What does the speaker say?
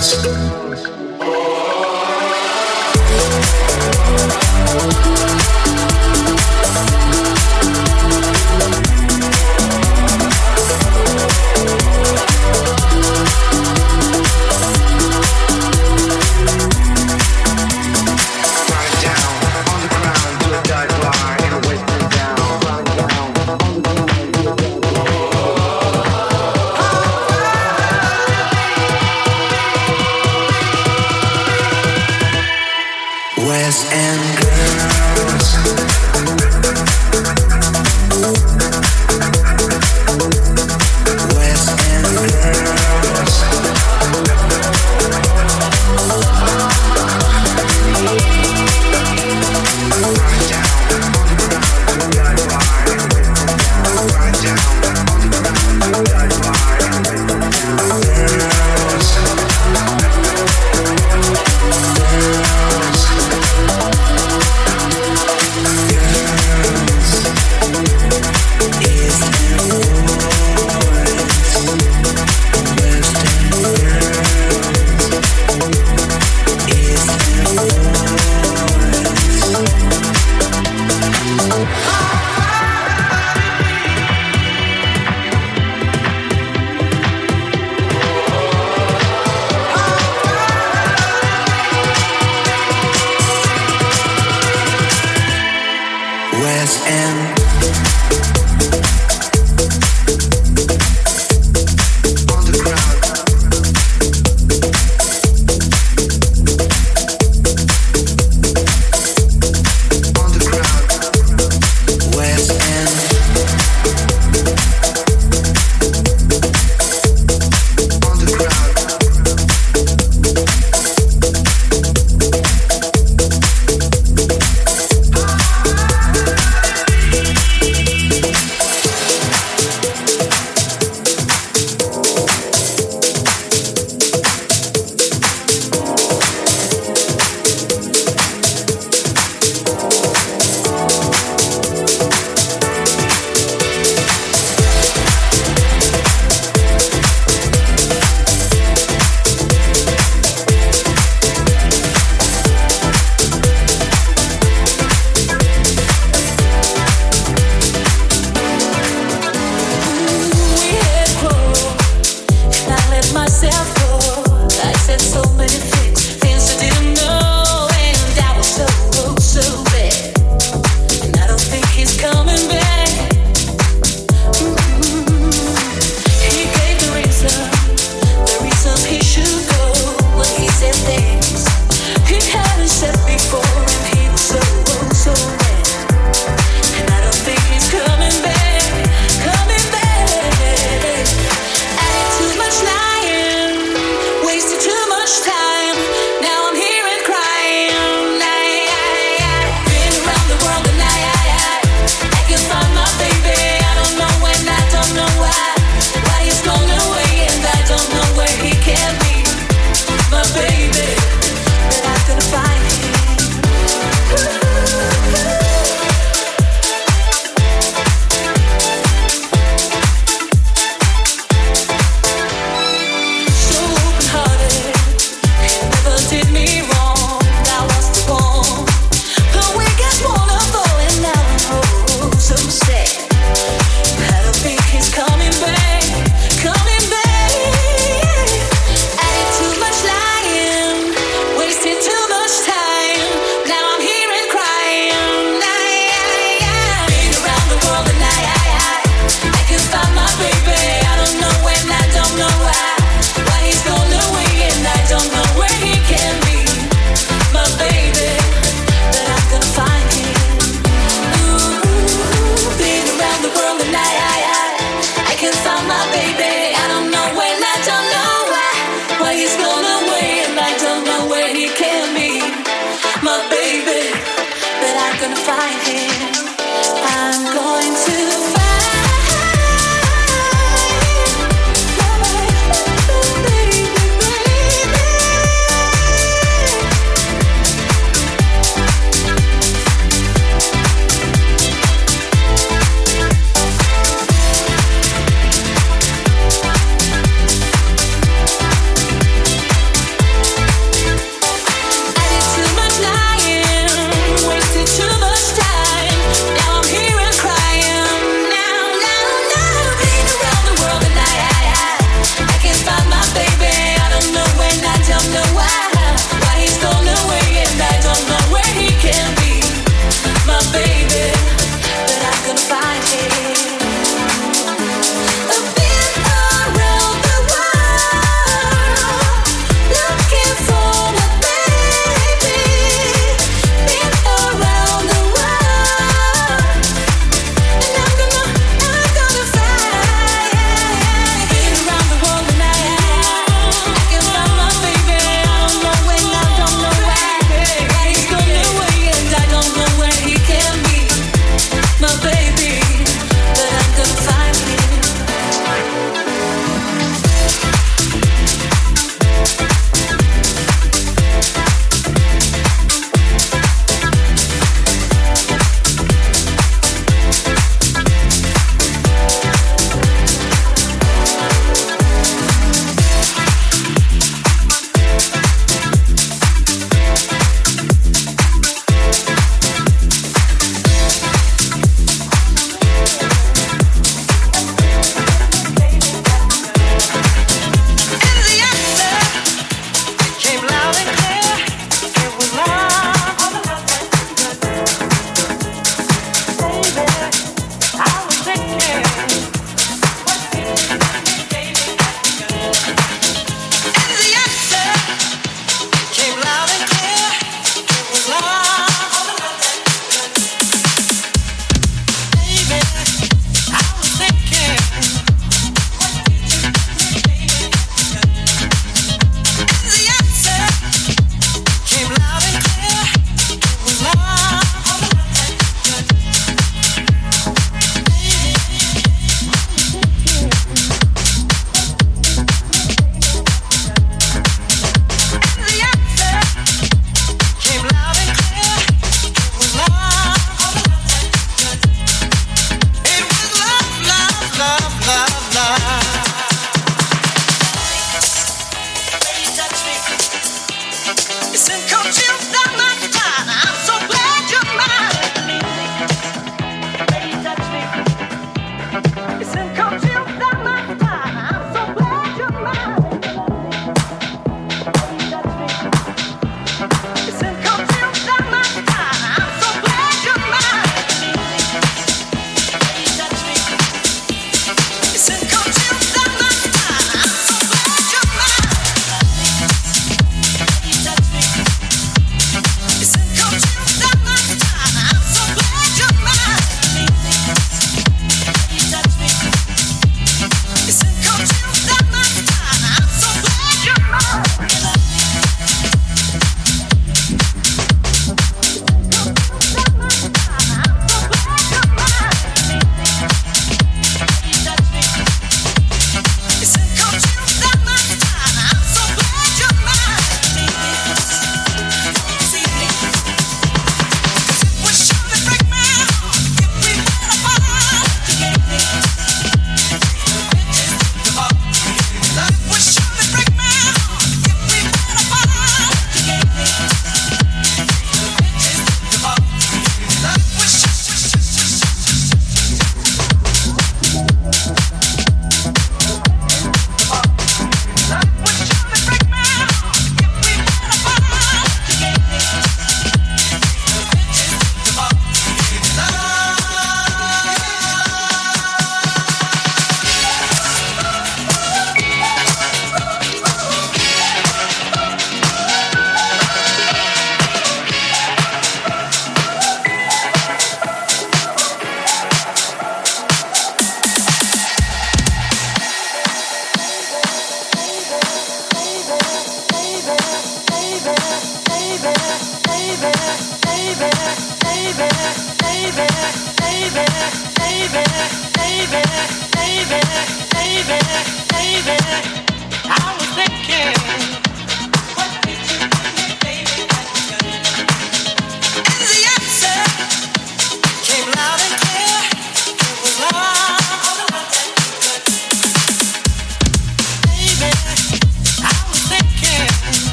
Podcast.